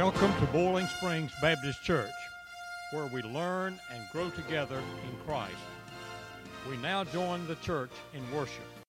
Welcome to Boiling Springs Baptist Church, where we learn and grow together in Christ. We now join the church in worship.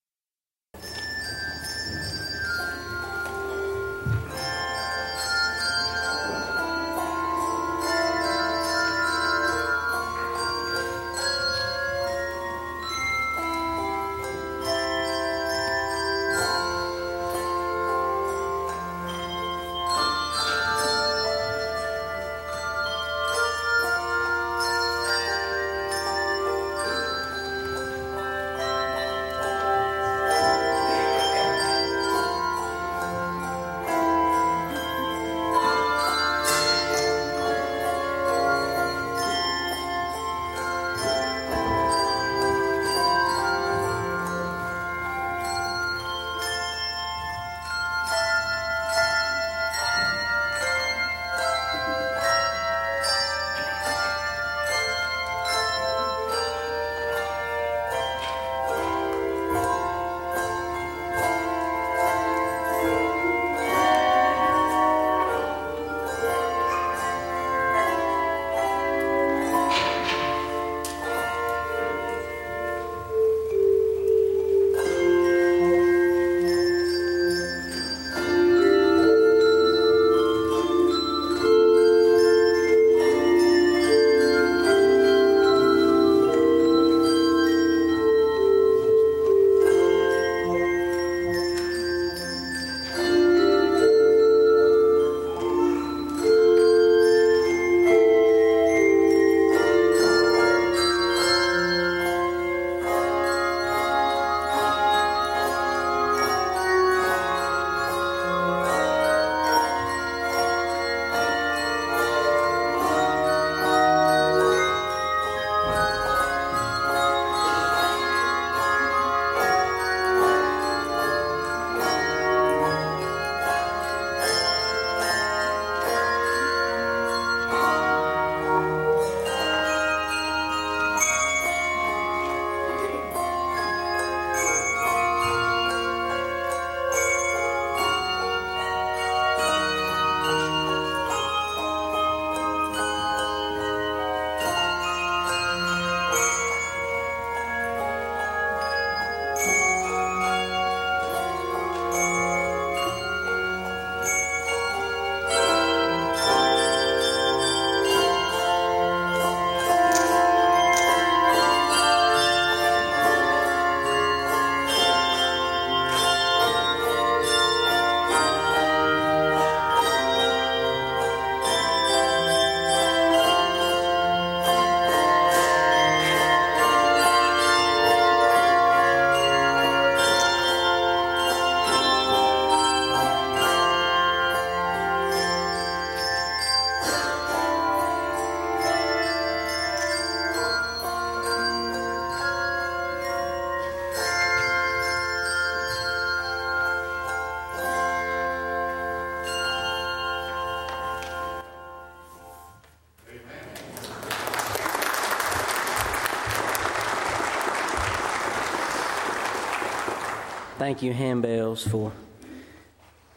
Thank you, handbells, for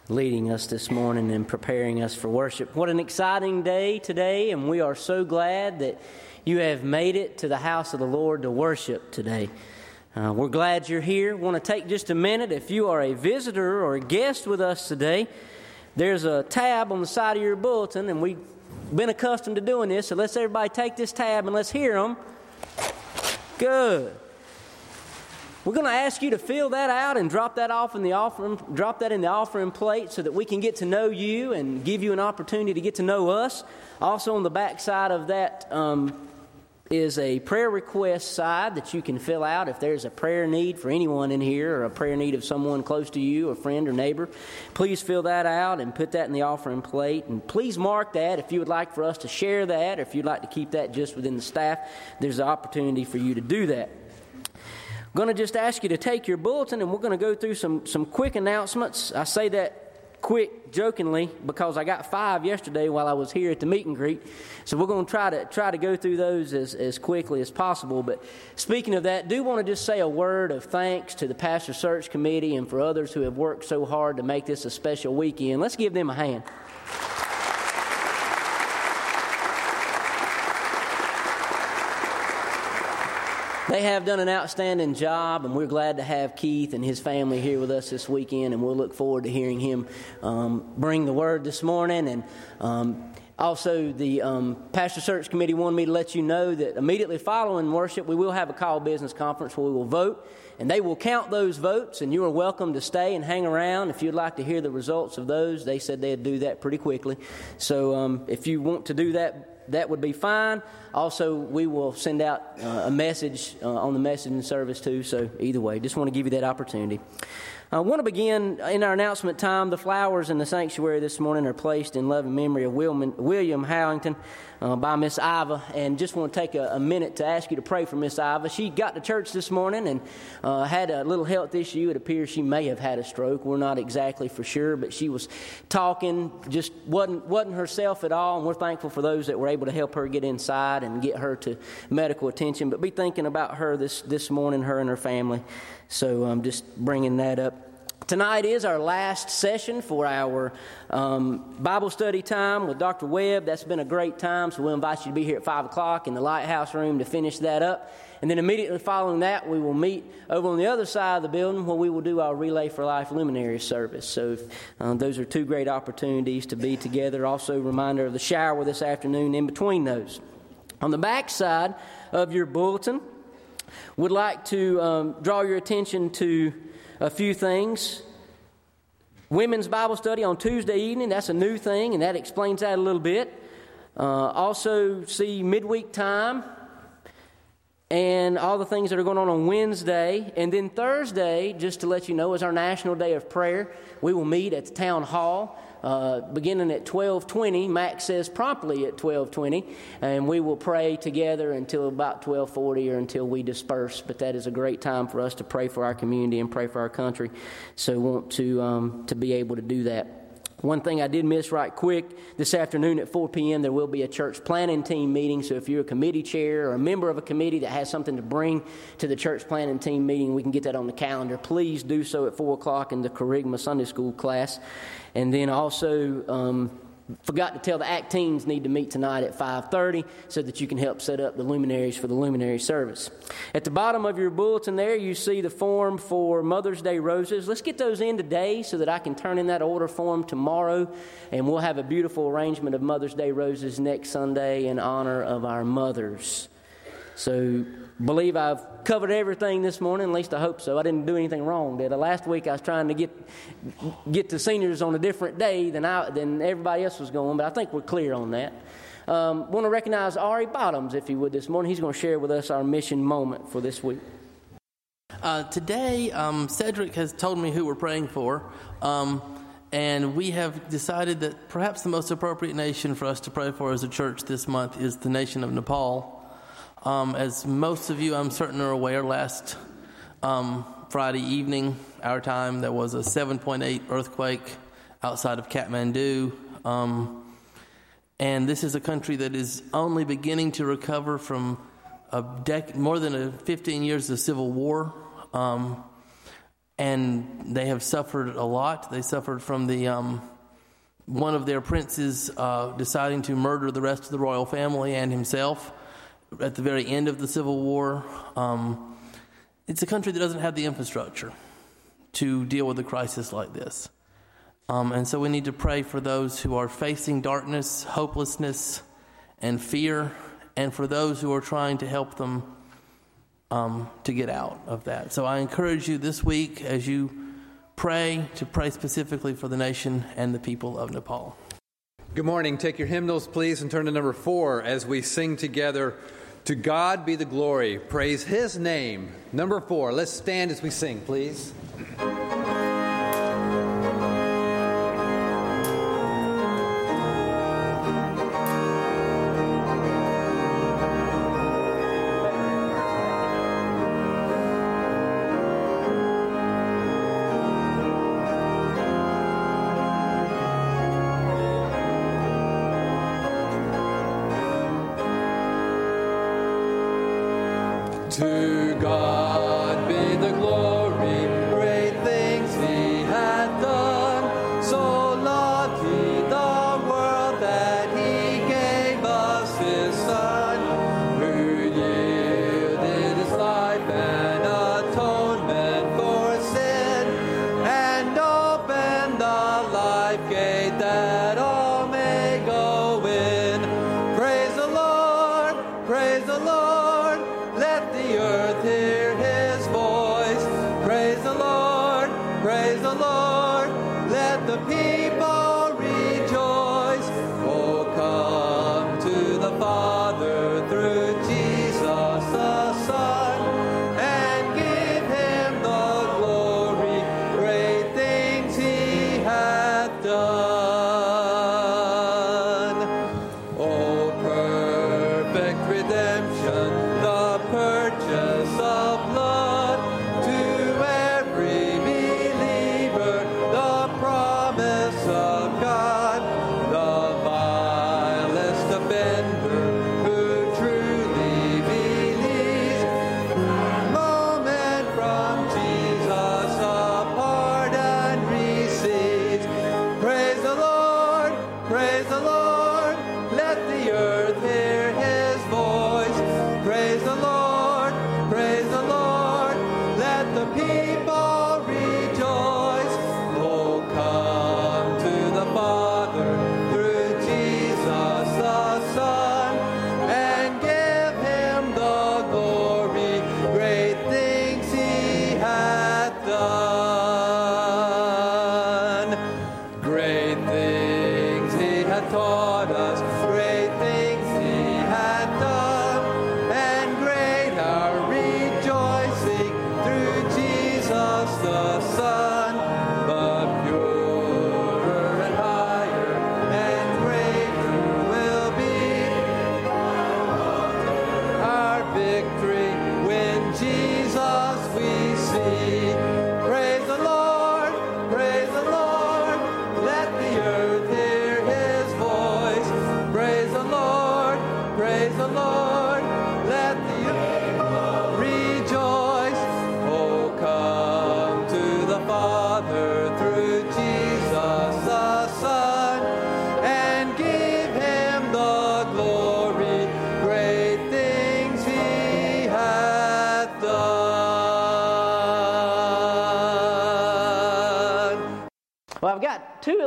leading us this morning and preparing us for worship. What an exciting day today, and we are so glad that you have made it to the house of the Lord to worship today. Uh, we're glad you're here. Want to take just a minute. If you are a visitor or a guest with us today, there's a tab on the side of your bulletin, and we've been accustomed to doing this, so let's everybody take this tab and let's hear them. Good. We're going to ask you to fill that out and drop that off in the offering, drop that in the offering plate so that we can get to know you and give you an opportunity to get to know us. Also, on the back side of that um, is a prayer request side that you can fill out if there's a prayer need for anyone in here or a prayer need of someone close to you, a friend or neighbor. Please fill that out and put that in the offering plate. And please mark that if you would like for us to share that or if you'd like to keep that just within the staff. There's an opportunity for you to do that going to just ask you to take your bulletin and we're going to go through some, some quick announcements. I say that quick jokingly because I got five yesterday while I was here at the meet and greet. So we're going to try to try to go through those as, as quickly as possible. But speaking of that, do want to just say a word of thanks to the Pastor Search Committee and for others who have worked so hard to make this a special weekend. Let's give them a hand. They have done an outstanding job, and we're glad to have Keith and his family here with us this weekend, and we'll look forward to hearing him um, bring the word this morning. And um, also, the um, Pastor Search Committee wanted me to let you know that immediately following worship, we will have a call business conference where we will vote, and they will count those votes, and you are welcome to stay and hang around if you'd like to hear the results of those. They said they'd do that pretty quickly. So um, if you want to do that, that would be fine. Also, we will send out uh, a message uh, on the messaging service too. So, either way, just want to give you that opportunity. I want to begin in our announcement time. The flowers in the sanctuary this morning are placed in loving memory of William Howington uh, by Miss Iva, and just want to take a, a, minute to ask you to pray for Miss Iva. She got to church this morning and uh, had a little health issue. It appears she may have had a stroke. We're not exactly for sure, but she was talking, just wasn't wasn't herself at all, and we're thankful for those that were able to help her get inside and get her to medical attention. But be thinking about her this this morning, her and her family. So I'm just bringing that up. Tonight is our last session for our um, Bible study time with Dr. Webb. That's been a great time, so we'll invite you to be here at 5 o'clock in the Lighthouse Room to finish that up. And then immediately following that, we will meet over on the other side of the building where we will do our Relay for Life luminary service. So uh, those are two great opportunities to be together. Also, a reminder of the shower this afternoon in between those. On the back side of your bulletin, would like to um, draw your attention to a few things. Women's Bible study on Tuesday evening, that's a new thing, and that explains that a little bit. Uh, also, see midweek time and all the things that are going on on Wednesday. And then Thursday, just to let you know, is our National Day of Prayer. We will meet at the town hall uh, beginning at 12:20. Max says promptly at 12:20, and we will pray together until about 12:40 or until we disperse. But that is a great time for us to pray for our community and pray for our country. So want to um, to be able to do that. One thing I did miss right quick this afternoon at 4 p.m., there will be a church planning team meeting. So if you're a committee chair or a member of a committee that has something to bring to the church planning team meeting, we can get that on the calendar. Please do so at 4 o'clock in the Kerygma Sunday School class. And then also, um, forgot to tell the ACT teams need to meet tonight at 5.30 so that you can help set up the luminaries for the luminary service. At the bottom of your bulletin there you see the form for mother's day roses. Let's get those in today so that i can turn in that order form tomorrow and we'll have a beautiful arrangement of mother's day roses next sunday in honor of our mothers. So believe I've covered everything this morning. At least I hope so. I didn't do anything wrong, did I? Last week I was trying to get get to seniors on a different day than I than everybody else was going, but I think we're clear on that. Um, want to recognize Ari Bottoms, if you would, this morning. He's going to share with us our mission moment for this week. Uh, today, um, Cedric has told me who we're praying for. Um, and we have decided that perhaps the most appropriate nation for us to pray for as a church this month is the nation of Nepal. Um, as most of you, I'm certain, are aware, last um, Friday evening, our time, there was a 7.8 earthquake outside of Kathmandu. Um, and this is a country that is only beginning to recover from a dec- more than a 15 years of civil war. Um, and they have suffered a lot. They suffered from the um, one of their princes uh, deciding to murder the rest of the royal family and himself at the very end of the Civil War. Um, it's a country that doesn't have the infrastructure to deal with a crisis like this. Um, and so we need to pray for those who are facing darkness, hopelessness, and fear, and for those who are trying to help them um, to get out of that. So I encourage you this week as you pray to pray specifically for the nation and the people of Nepal. Good morning. Take your hymnals, please, and turn to number four as we sing together. To God be the glory. Praise His name. Number four. Let's stand as we sing, please.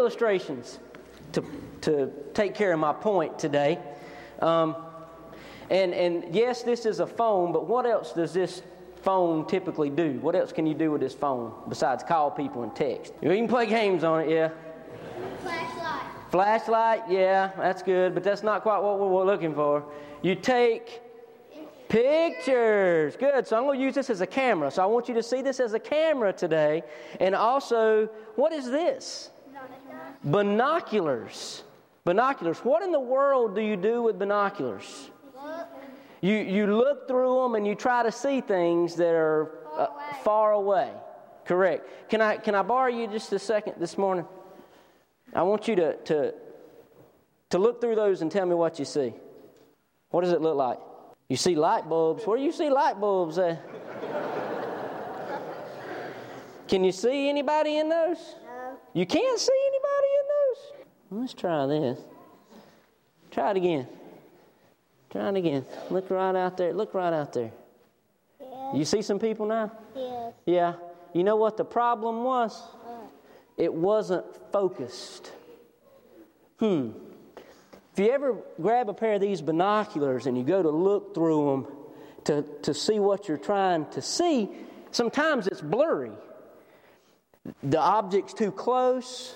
Illustrations to, to take care of my point today. Um, and, and yes, this is a phone, but what else does this phone typically do? What else can you do with this phone besides call people and text? You can play games on it, yeah. Flashlight. Flashlight, yeah, that's good, but that's not quite what we're looking for. You take pictures. Good. So I'm going to use this as a camera. So I want you to see this as a camera today. And also, what is this? Binoculars. Binoculars. What in the world do you do with binoculars? You, you look through them and you try to see things that are uh, far away. Correct. Can I, can I borrow you just a second this morning? I want you to, to, to look through those and tell me what you see. What does it look like? You see light bulbs. Where do you see light bulbs at? Can you see anybody in those? No. You can't see anybody? Let's try this. Try it again. Try it again. Look right out there. Look right out there. You see some people now? Yes. Yeah. You know what the problem was? What? It wasn't focused. Hmm. If you ever grab a pair of these binoculars and you go to look through them to, to see what you're trying to see, sometimes it's blurry. The object's too close,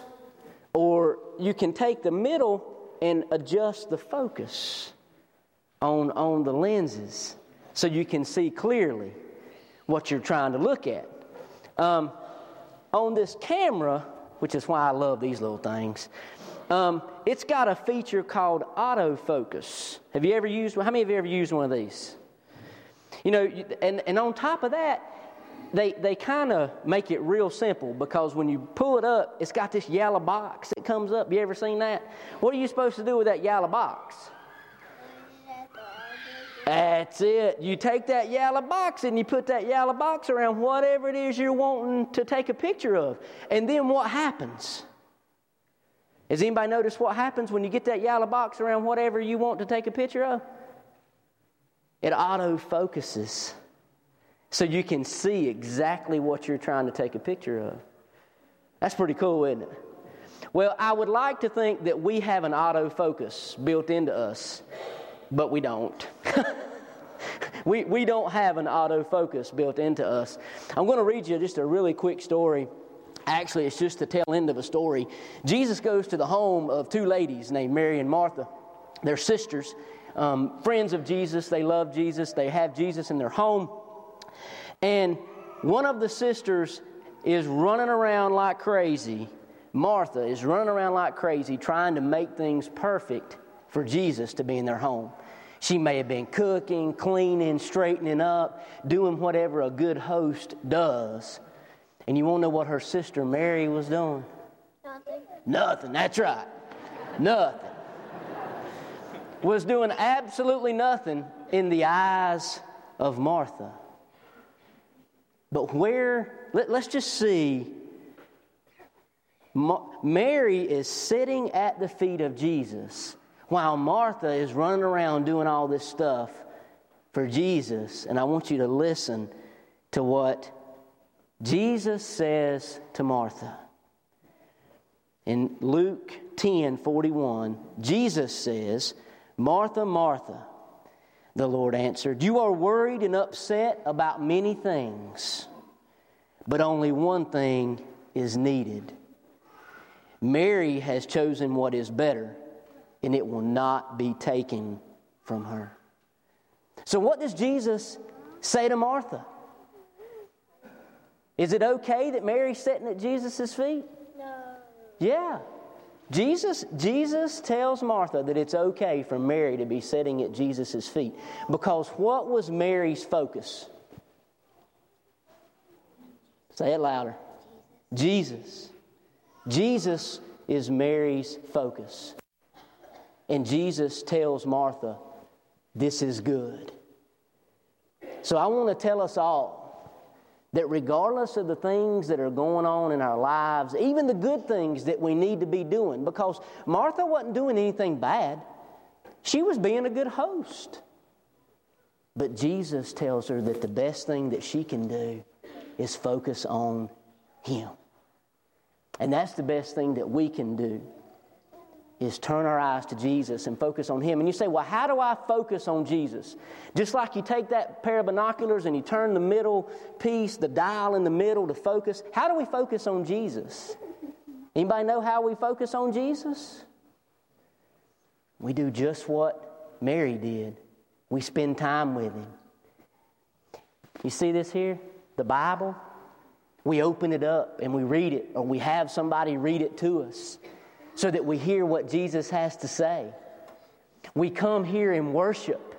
or you can take the middle and adjust the focus on, on the lenses so you can see clearly what you're trying to look at. Um, on this camera, which is why I love these little things, um, it's got a feature called autofocus. Have you ever used one? How many of you ever used one of these? You know, and, and on top of that, they, they kind of make it real simple because when you pull it up, it's got this yellow box that comes up. You ever seen that? What are you supposed to do with that yellow box? That's it. You take that yellow box and you put that yellow box around whatever it is you're wanting to take a picture of. And then what happens? Has anybody noticed what happens when you get that yellow box around whatever you want to take a picture of? It auto focuses so you can see exactly what you're trying to take a picture of. That's pretty cool, isn't it? Well, I would like to think that we have an autofocus built into us, but we don't. we, we don't have an autofocus built into us. I'm going to read you just a really quick story Actually, it's just the tail end of a story. Jesus goes to the home of two ladies named Mary and Martha. They're sisters, um, friends of Jesus. They love Jesus. They have Jesus in their home. And one of the sisters is running around like crazy. Martha is running around like crazy trying to make things perfect for Jesus to be in their home. She may have been cooking, cleaning, straightening up, doing whatever a good host does. And you won't know what her sister Mary was doing? Nothing. Nothing. That's right. Nothing. Was doing absolutely nothing in the eyes of Martha. But where, let, us just see, Ma- Mary is sitting at the feet of Jesus while Martha is running around doing all this stuff for Jesus. And I want you to listen to what Jesus says to Martha. In Luke 10 41, Jesus says, Martha, Martha, the Lord answered, You are worried and upset about many things, but only one thing is needed. Mary has chosen what is better, and it will not be taken from her. So, what does Jesus say to Martha? Is it okay that Mary's sitting at Jesus' feet? No. Yeah. Jesus, Jesus tells Martha that it's okay for Mary to be sitting at Jesus' feet. Because what was Mary's focus? Say it louder. Jesus. Jesus is Mary's focus. And Jesus tells Martha, This is good. So I want to tell us all that regardless of the things that are going on in our lives, even the good things that we need to be doing, because Martha wasn't doing anything bad, she was being a good host. But Jesus tells her that the best thing that she can do is focus on Him. And that's the best thing that we can do is turn our eyes to Jesus and focus on Him. And you say, well, how do I focus on Jesus? Just like you take that pair of binoculars and you turn the middle piece, the dial in the middle to focus. How do we focus on Jesus? Anybody know how we focus on Jesus? We do just what Mary did. We spend time with Him. You see this here? The Bible? We open it up and we read it, or we have somebody read it to us so that we hear what Jesus has to say. We come here and worship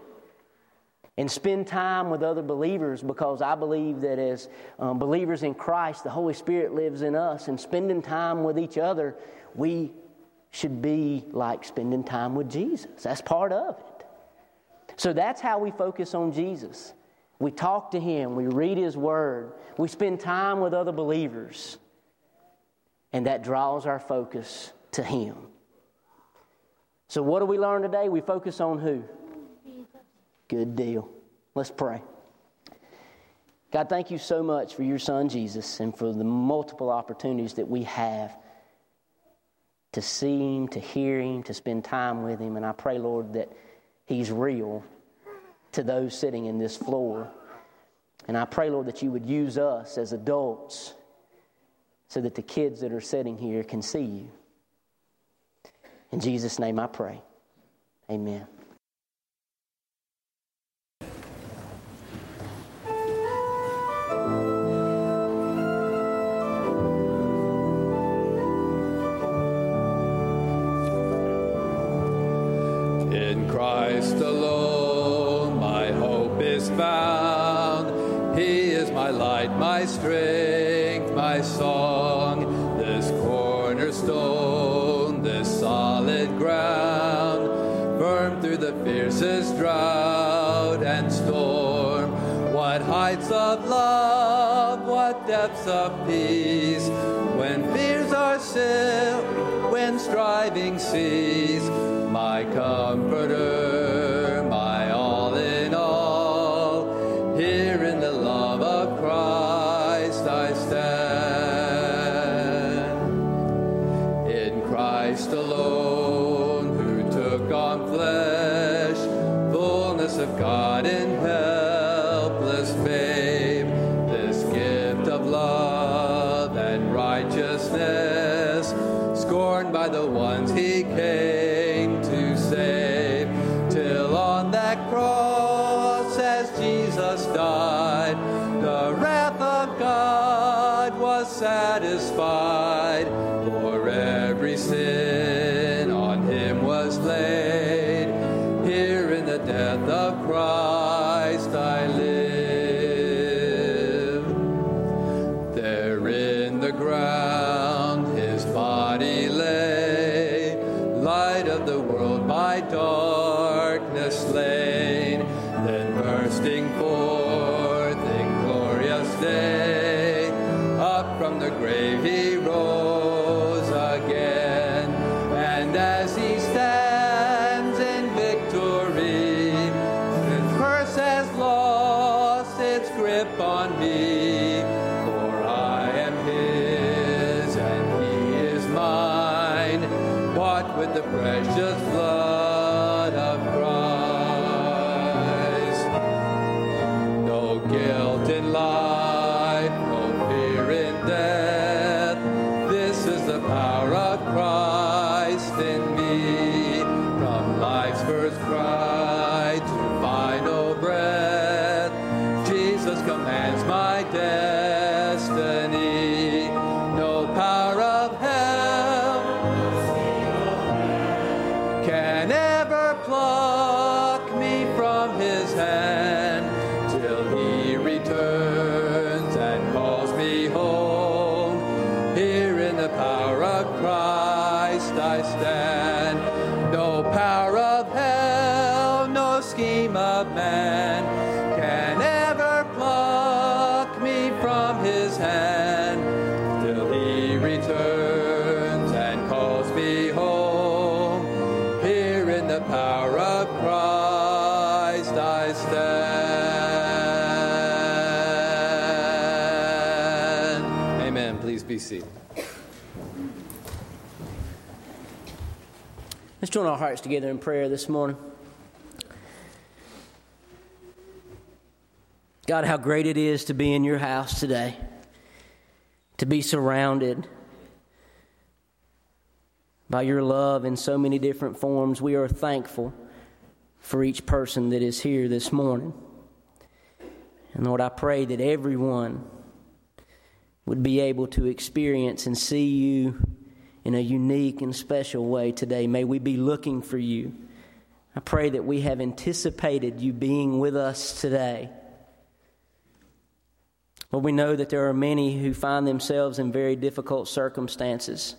and spend time with other believers because I believe that as um, believers in Christ, the Holy Spirit lives in us, and spending time with each other, we should be like spending time with Jesus. That's part of it. So that's how we focus on Jesus. We talk to Him, we read His Word, we spend time with other believers, and that draws our focus to Him. So, what do we learn today? We focus on who? Good deal. Let's pray. God, thank you so much for your Son, Jesus, and for the multiple opportunities that we have to see Him, to hear Him, to spend time with Him. And I pray, Lord, that He's real to those sitting in this floor. And I pray, Lord, that you would use us as adults so that the kids that are sitting here can see you. In Jesus' name I pray. Amen. In Christ alone, depths of peace, when fears are still, when striving cease, our hearts together in prayer this morning. God, how great it is to be in your house today, to be surrounded by your love in so many different forms. We are thankful for each person that is here this morning. And Lord, I pray that everyone would be able to experience and see you in a unique and special way today. May we be looking for you. I pray that we have anticipated you being with us today. Lord, we know that there are many who find themselves in very difficult circumstances.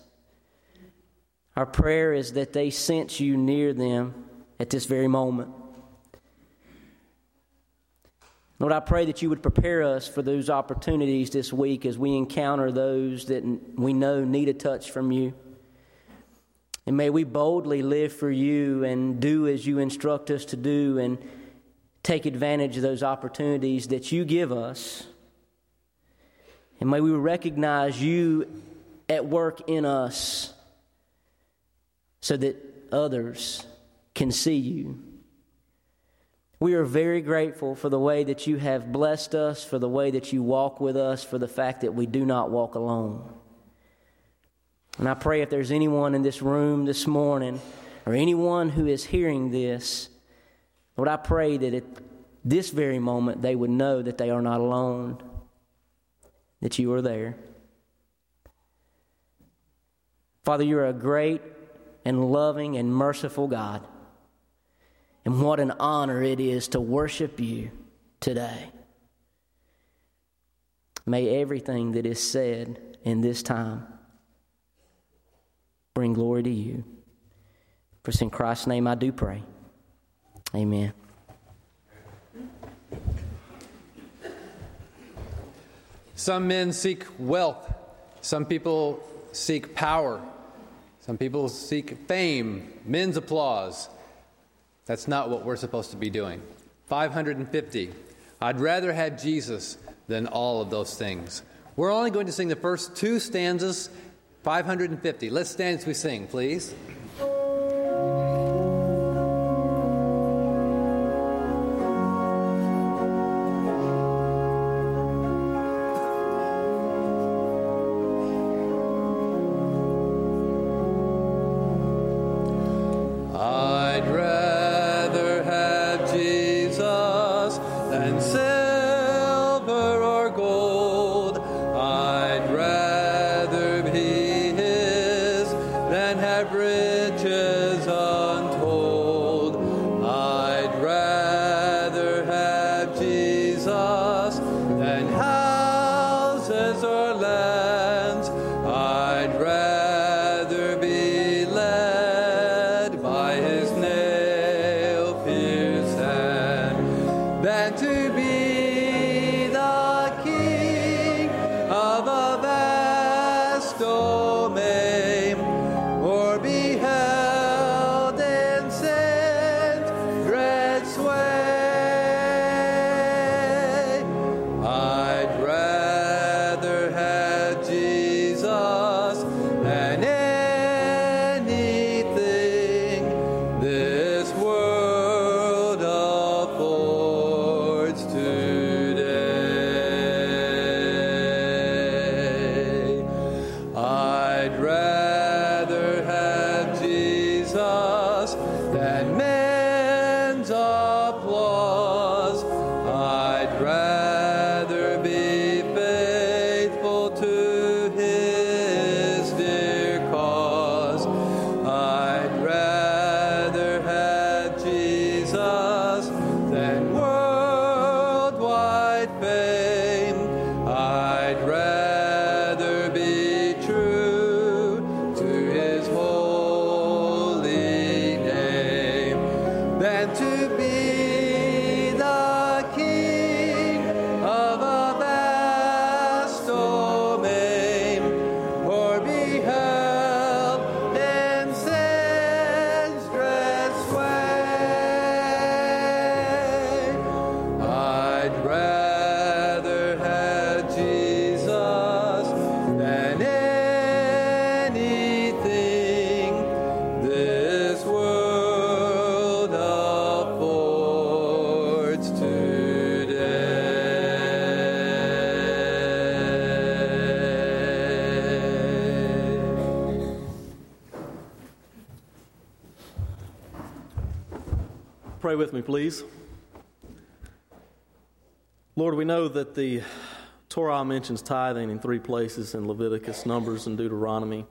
Our prayer is that they sense you near them at this very moment. Lord, I pray that you would prepare us for those opportunities this week as we encounter those that we know need a touch from you. And may we boldly live for you and do as you instruct us to do and take advantage of those opportunities that you give us. And may we recognize you at work in us so that others can see you. We are very grateful for the way that you have blessed us, for the way that you walk with us, for the fact that we do not walk alone. And I pray if there's anyone in this room this morning or anyone who is hearing this, Lord, I pray that at this very moment they would know that they are not alone, that you are there. Father, you're a great and loving and merciful God. And what an honor it is to worship you today. May everything that is said in this time bring glory to you. For in Christ's name I do pray. Amen. Some men seek wealth. Some people seek power. Some people seek fame, men's applause. That's not what we're supposed to be doing. 550. I'd rather have Jesus than all of those things. We're only going to sing the first two stanzas, 550. Let's stand as we sing, please. Pray with me, please. Lord, we know that the Torah mentions tithing in three places in Leviticus, Numbers, and Deuteronomy.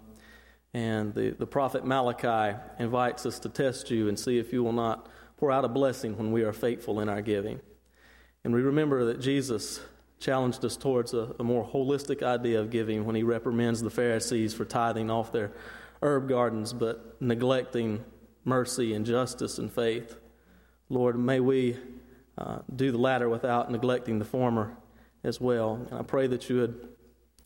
And the, the prophet Malachi invites us to test you and see if you will not pour out a blessing when we are faithful in our giving. And we remember that Jesus challenged us towards a, a more holistic idea of giving when he reprimands the Pharisees for tithing off their herb gardens but neglecting mercy and justice and faith. Lord, may we uh, do the latter without neglecting the former as well. And I pray that you would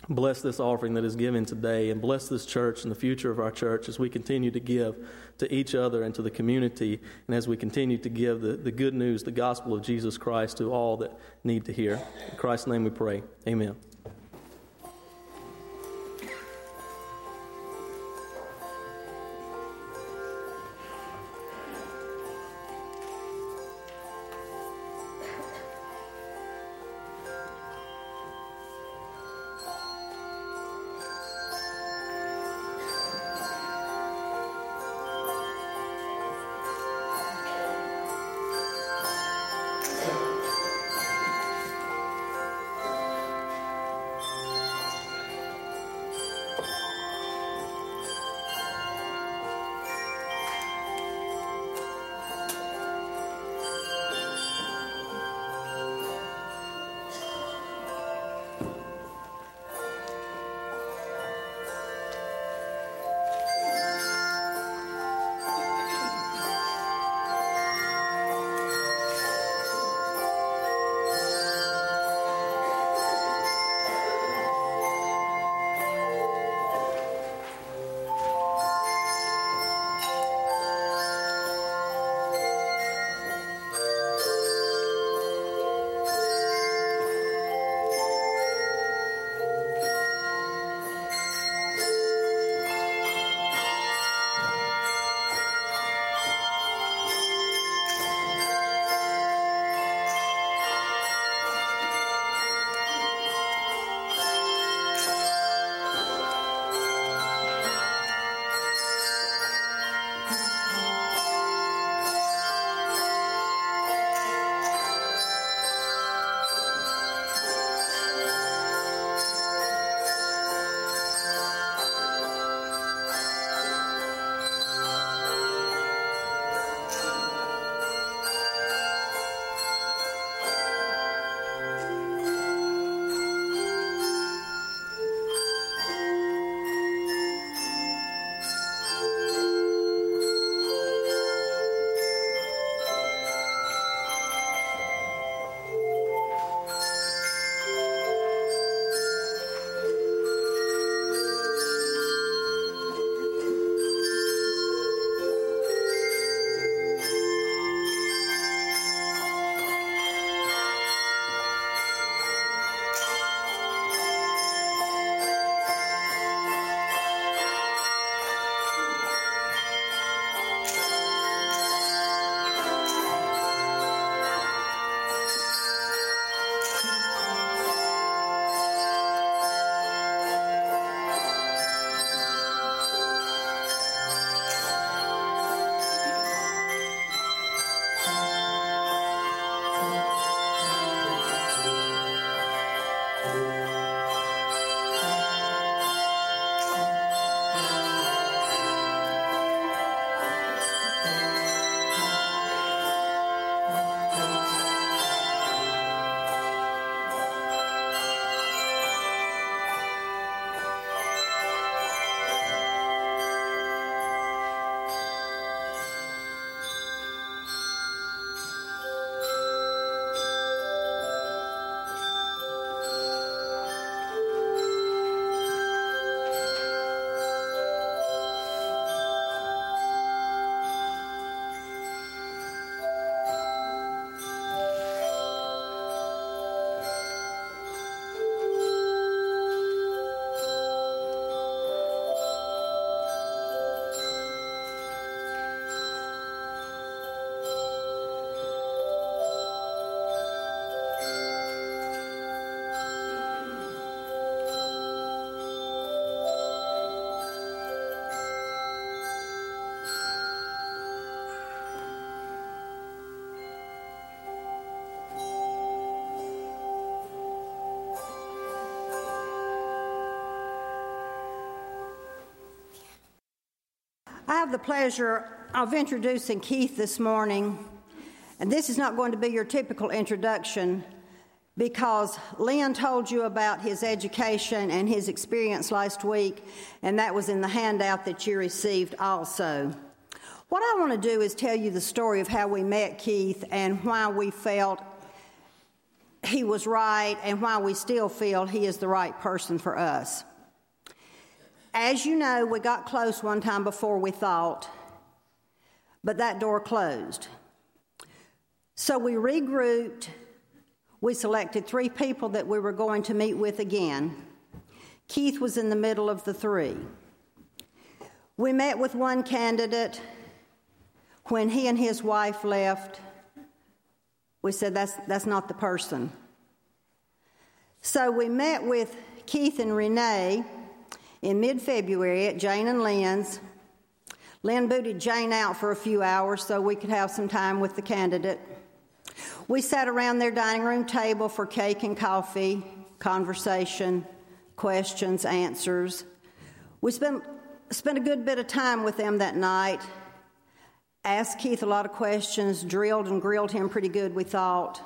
bless this offering that is given today and bless this church and the future of our church as we continue to give to each other and to the community and as we continue to give the, the good news, the gospel of Jesus Christ to all that need to hear. In Christ's name we pray. Amen. Have the pleasure of introducing Keith this morning, and this is not going to be your typical introduction because Lynn told you about his education and his experience last week, and that was in the handout that you received also. What I want to do is tell you the story of how we met Keith and why we felt he was right and why we still feel he is the right person for us. As you know, we got close one time before we thought, but that door closed. So we regrouped. We selected three people that we were going to meet with again. Keith was in the middle of the three. We met with one candidate. When he and his wife left, we said, that's, that's not the person. So we met with Keith and Renee in mid February at Jane and Lynn's. Lynn booted Jane out for a few hours so we could have some time with the candidate. We sat around their dining room table for cake and coffee, conversation, questions, answers. We spent, spent a good bit of time with them that night asked Keith a lot of questions, drilled and grilled him pretty good, we thought.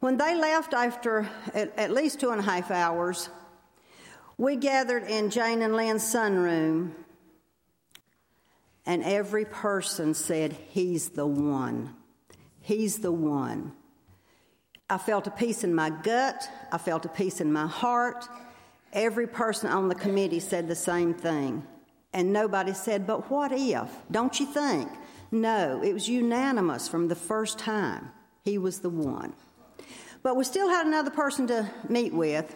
When they left after at, at least two and a half hours, we gathered in Jane and Lynn's sunroom, and every person said, He's the one. He's the one. I felt a peace in my gut. I felt a peace in my heart. Every person on the committee said the same thing. And nobody said, But what if? Don't you think? No, it was unanimous from the first time. He was the one. But we still had another person to meet with.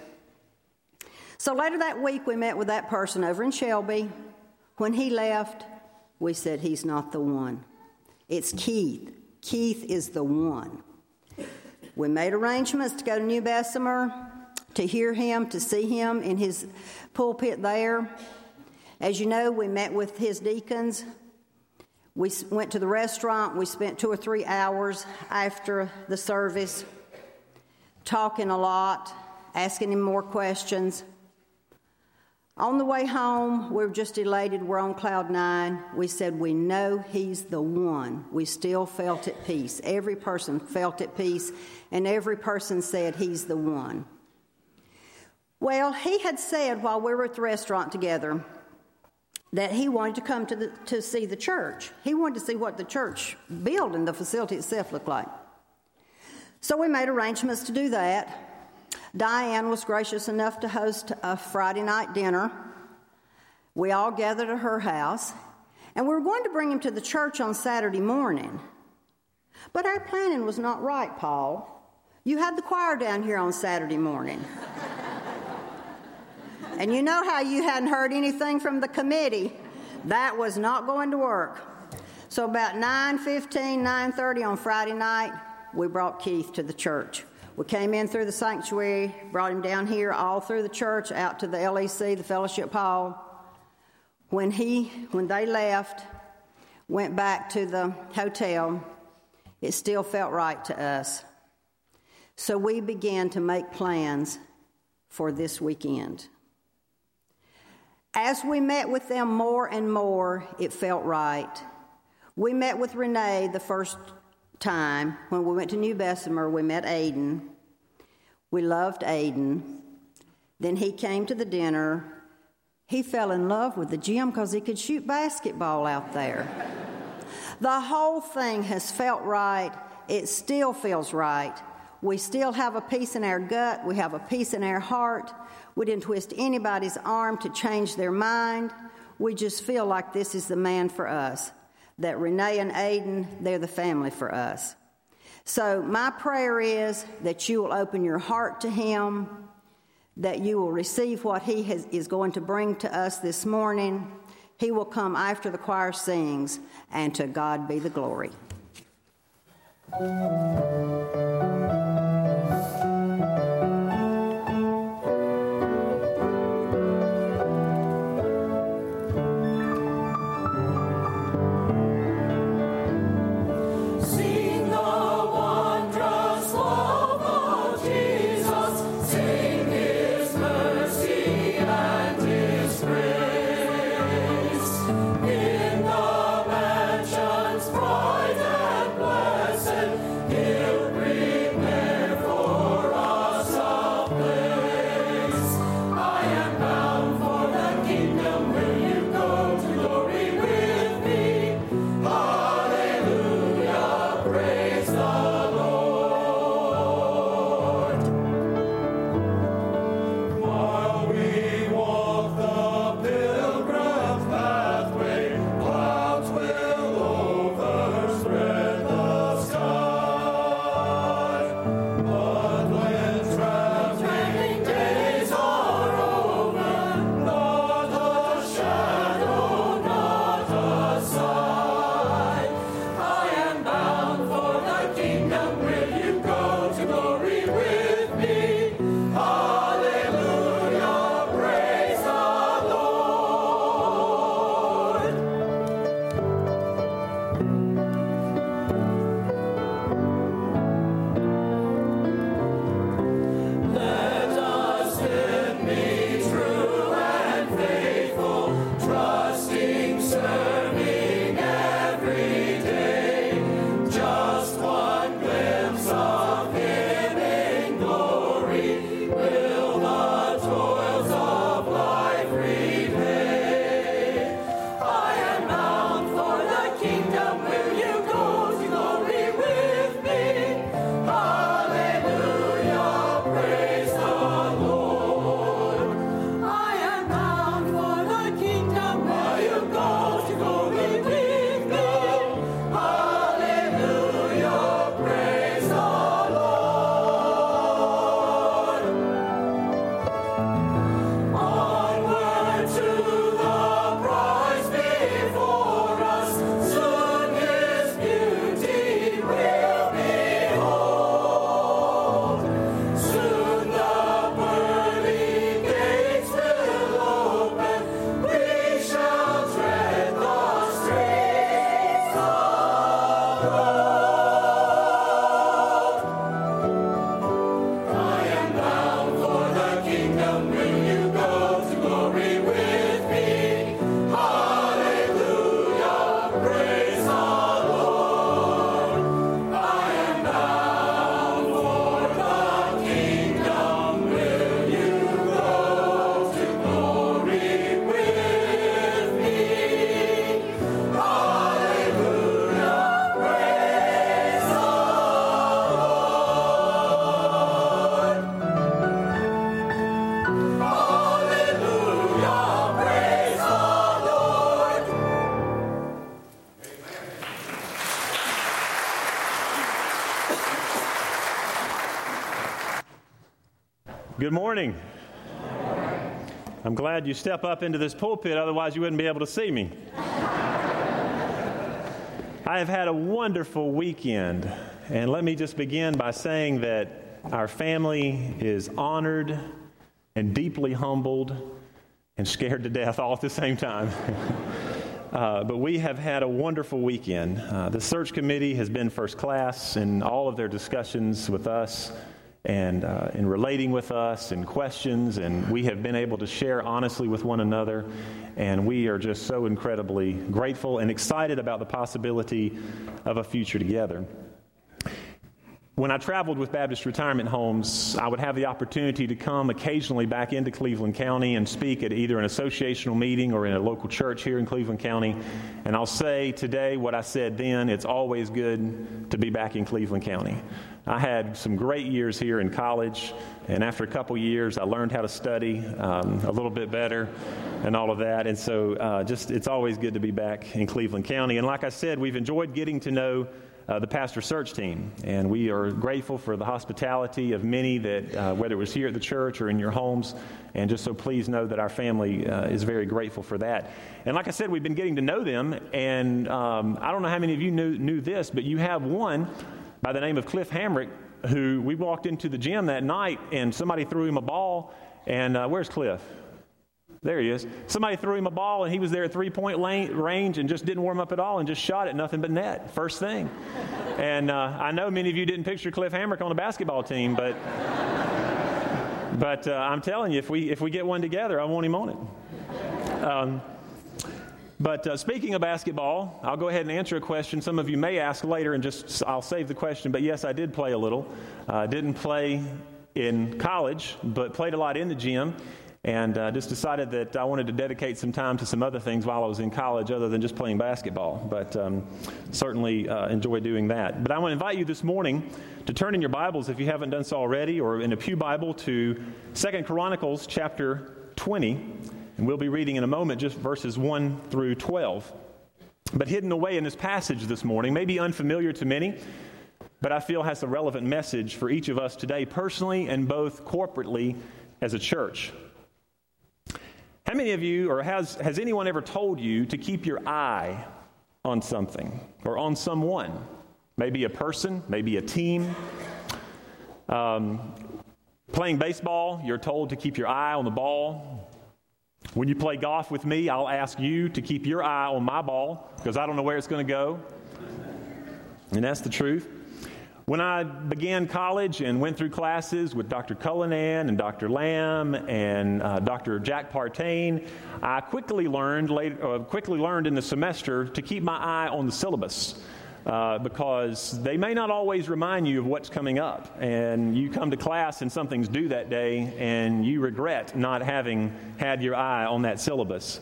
So later that week, we met with that person over in Shelby. When he left, we said, He's not the one. It's Keith. Keith is the one. We made arrangements to go to New Bessemer, to hear him, to see him in his pulpit there. As you know, we met with his deacons. We went to the restaurant. We spent two or three hours after the service talking a lot, asking him more questions. On the way home, we were just elated. We're on cloud nine. We said, We know he's the one. We still felt at peace. Every person felt at peace, and every person said, He's the one. Well, he had said while we were at the restaurant together, that he wanted to come to, the, to see the church. He wanted to see what the church building, the facility itself, looked like. So we made arrangements to do that. Diane was gracious enough to host a Friday night dinner. We all gathered at her house, and we were going to bring him to the church on Saturday morning. But our planning was not right, Paul. You had the choir down here on Saturday morning. And you know how you hadn't heard anything from the committee. That was not going to work. So about 9:15, 9:30 on Friday night, we brought Keith to the church. We came in through the sanctuary, brought him down here all through the church out to the LEC, the fellowship hall. When he when they left, went back to the hotel, it still felt right to us. So we began to make plans for this weekend. As we met with them more and more, it felt right. We met with Renee the first time when we went to New Bessemer. We met Aiden. We loved Aiden. Then he came to the dinner. He fell in love with the gym because he could shoot basketball out there. the whole thing has felt right. It still feels right. We still have a peace in our gut. We have a peace in our heart. We didn't twist anybody's arm to change their mind. We just feel like this is the man for us. That Renee and Aiden, they're the family for us. So, my prayer is that you will open your heart to him, that you will receive what he has, is going to bring to us this morning. He will come after the choir sings, and to God be the glory. Good morning. I'm glad you step up into this pulpit, otherwise, you wouldn't be able to see me. I have had a wonderful weekend, and let me just begin by saying that our family is honored and deeply humbled and scared to death all at the same time. Uh, but we have had a wonderful weekend. Uh, the search committee has been first class in all of their discussions with us and uh, in relating with us and questions, and we have been able to share honestly with one another. And we are just so incredibly grateful and excited about the possibility of a future together. When I traveled with Baptist Retirement Homes, I would have the opportunity to come occasionally back into Cleveland County and speak at either an associational meeting or in a local church here in Cleveland County. And I'll say today what I said then it's always good to be back in Cleveland County. I had some great years here in college, and after a couple years, I learned how to study um, a little bit better and all of that. And so, uh, just it's always good to be back in Cleveland County. And like I said, we've enjoyed getting to know uh, the pastor search team. And we are grateful for the hospitality of many that, uh, whether it was here at the church or in your homes, and just so please know that our family uh, is very grateful for that. And like I said, we've been getting to know them, and um, I don't know how many of you knew, knew this, but you have one by the name of Cliff Hamrick who we walked into the gym that night, and somebody threw him a ball. And uh, where's Cliff? There he is. Somebody threw him a ball, and he was there at three point range and just didn't warm up at all and just shot it, nothing but net, first thing. and uh, I know many of you didn't picture Cliff Hamrick on a basketball team, but, but uh, I'm telling you, if we, if we get one together, I want him on it. Um, but uh, speaking of basketball, I'll go ahead and answer a question some of you may ask later, and just I'll save the question. But yes, I did play a little. Uh, didn't play in college, but played a lot in the gym and uh, just decided that I wanted to dedicate some time to some other things while I was in college other than just playing basketball. But um, certainly uh, enjoy doing that. But I want to invite you this morning to turn in your Bibles, if you haven't done so already, or in a Pew Bible, to Second Chronicles chapter 20. And we'll be reading in a moment just verses 1 through 12. But hidden away in this passage this morning, may be unfamiliar to many, but I feel has a relevant message for each of us today, personally and both corporately as a church. How many of you, or has, has anyone ever told you to keep your eye on something or on someone? Maybe a person, maybe a team. Um, playing baseball, you're told to keep your eye on the ball. When you play golf with me, I'll ask you to keep your eye on my ball because I don't know where it's going to go. And that's the truth. When I began college and went through classes with Dr. Cullinan and Dr. Lamb and uh, Dr. Jack Partain, I quickly learned, late, uh, quickly learned in the semester to keep my eye on the syllabus. Uh, because they may not always remind you of what's coming up. And you come to class and something's due that day, and you regret not having had your eye on that syllabus.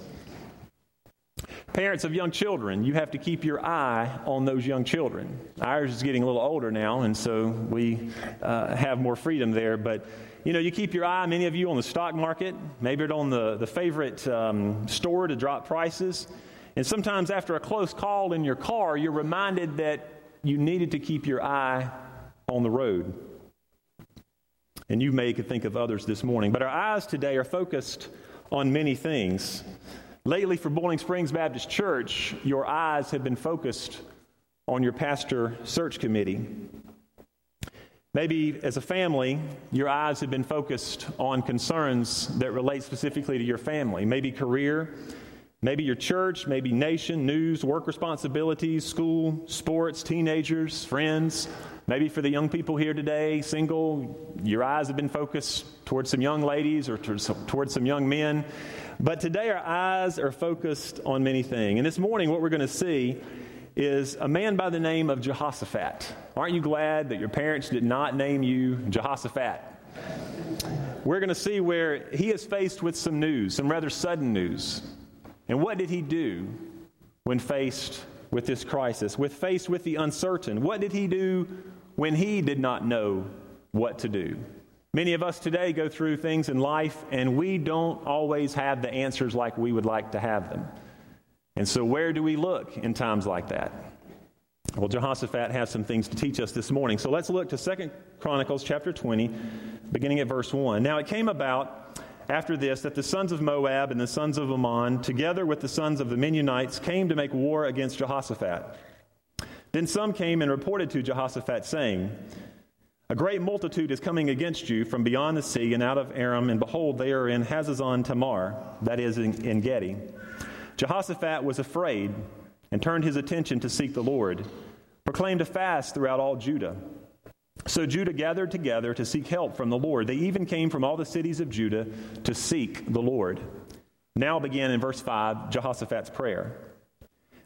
Parents of young children, you have to keep your eye on those young children. Ours is getting a little older now, and so we uh, have more freedom there. But you know, you keep your eye, many of you, on the stock market, maybe on the, the favorite um, store to drop prices. And sometimes after a close call in your car, you're reminded that you needed to keep your eye on the road. And you may think of others this morning. But our eyes today are focused on many things. Lately, for Boiling Springs Baptist Church, your eyes have been focused on your pastor search committee. Maybe as a family, your eyes have been focused on concerns that relate specifically to your family, maybe career, maybe your church, maybe nation, news, work responsibilities, school, sports, teenagers, friends. Maybe for the young people here today, single, your eyes have been focused towards some young ladies or towards some young men. But today our eyes are focused on many things. And this morning, what we're going to see is a man by the name of Jehoshaphat. Aren't you glad that your parents did not name you Jehoshaphat? We're going to see where he is faced with some news, some rather sudden news. And what did he do when faced with this crisis, with faced with the uncertain? What did he do when he did not know what to do? Many of us today go through things in life and we don't always have the answers like we would like to have them. And so, where do we look in times like that? Well, Jehoshaphat has some things to teach us this morning. So let's look to Second Chronicles chapter 20, beginning at verse 1. Now it came about after this that the sons of Moab and the sons of Ammon, together with the sons of the Meunites, came to make war against Jehoshaphat. Then some came and reported to Jehoshaphat, saying, A great multitude is coming against you from beyond the sea and out of Aram, and behold, they are in Hazazon Tamar, that is, in, Engedi. Jehoshaphat was afraid and turned his attention to seek the Lord, proclaimed a fast throughout all Judah. So Judah gathered together to seek help from the Lord. They even came from all the cities of Judah to seek the Lord. Now began in verse 5 Jehoshaphat's prayer.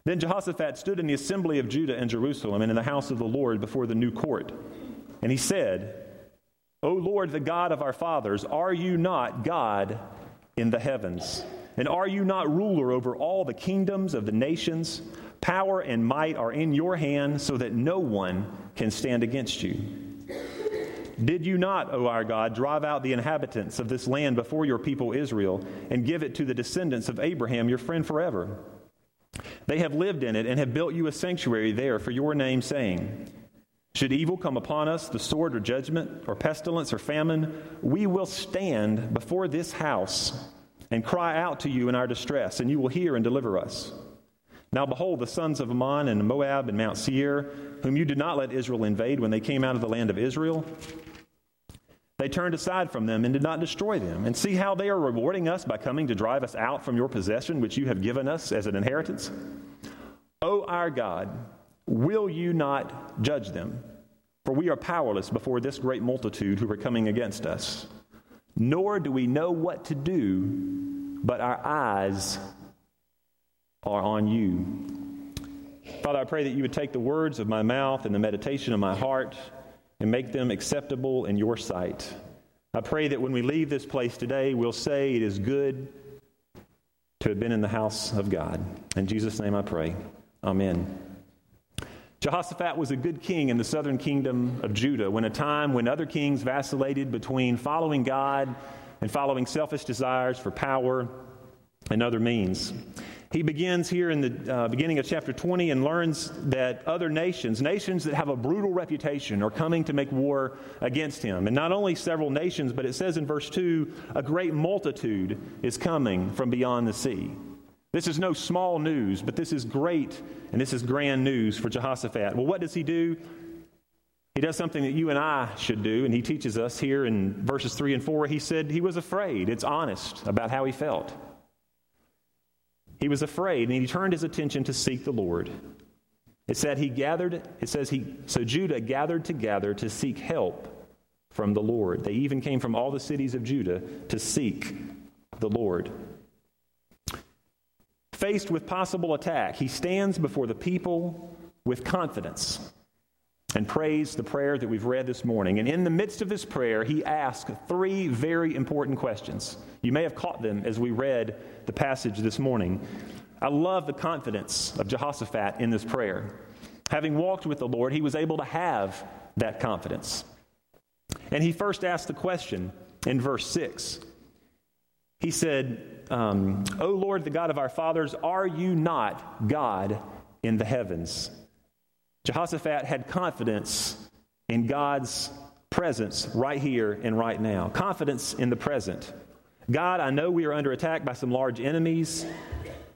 Then Jehoshaphat stood in the assembly of Judah and Jerusalem and in the house of the Lord before the new court. And he said, O Lord, the God of our fathers, are you not God in the heavens? And are you not ruler over all the kingdoms of the nations? Power and might are in your hand, so that no one can stand against you. Did you not, O our God, drive out the inhabitants of this land before your people Israel and give it to the descendants of Abraham, your friend forever? They have lived in it and have built you a sanctuary there for your name, saying, Should evil come upon us, the sword or judgment, or pestilence or famine, we will stand before this house and cry out to you in our distress, and you will hear and deliver us. Now behold, the sons of Ammon and Moab and Mount Seir, whom you did not let Israel invade when they came out of the land of Israel, they turned aside from them and did not destroy them. And see how they are rewarding us by coming to drive us out from your possession, which you have given us as an inheritance? O our God, will you not judge them? For we are powerless before this great multitude who are coming against us. Nor do we know what to do, but our eyes are on you. Father, I pray that you would take the words of my mouth and the meditation of my heart and make them acceptable in your sight. I pray that when we leave this place today, we'll say it is good to have been in the house of God. In Jesus' name I pray. Amen. Jehoshaphat was a good king in the southern kingdom of Judah when a time when other kings vacillated between following God and following selfish desires for power and other means. He begins here in the uh, beginning of chapter 20 and learns that other nations, nations that have a brutal reputation, are coming to make war against him. And not only several nations, but it says in verse 2 a great multitude is coming from beyond the sea. This is no small news, but this is great and this is grand news for Jehoshaphat. Well, what does he do? He does something that you and I should do, and he teaches us here in verses 3 and 4. He said he was afraid. It's honest about how he felt. He was afraid, and he turned his attention to seek the Lord. It said he gathered, it says he, so Judah gathered together to seek help from the Lord. They even came from all the cities of Judah to seek the Lord faced with possible attack, he stands before the people with confidence and prays the prayer that we've read this morning. And in the midst of this prayer, he asks three very important questions. You may have caught them as we read the passage this morning. I love the confidence of Jehoshaphat in this prayer. Having walked with the Lord, he was able to have that confidence. And he first asked the question in verse 6. He said, um, O Lord, the God of our fathers, are you not God in the heavens? Jehoshaphat had confidence in God's presence right here and right now, confidence in the present. God, I know we are under attack by some large enemies,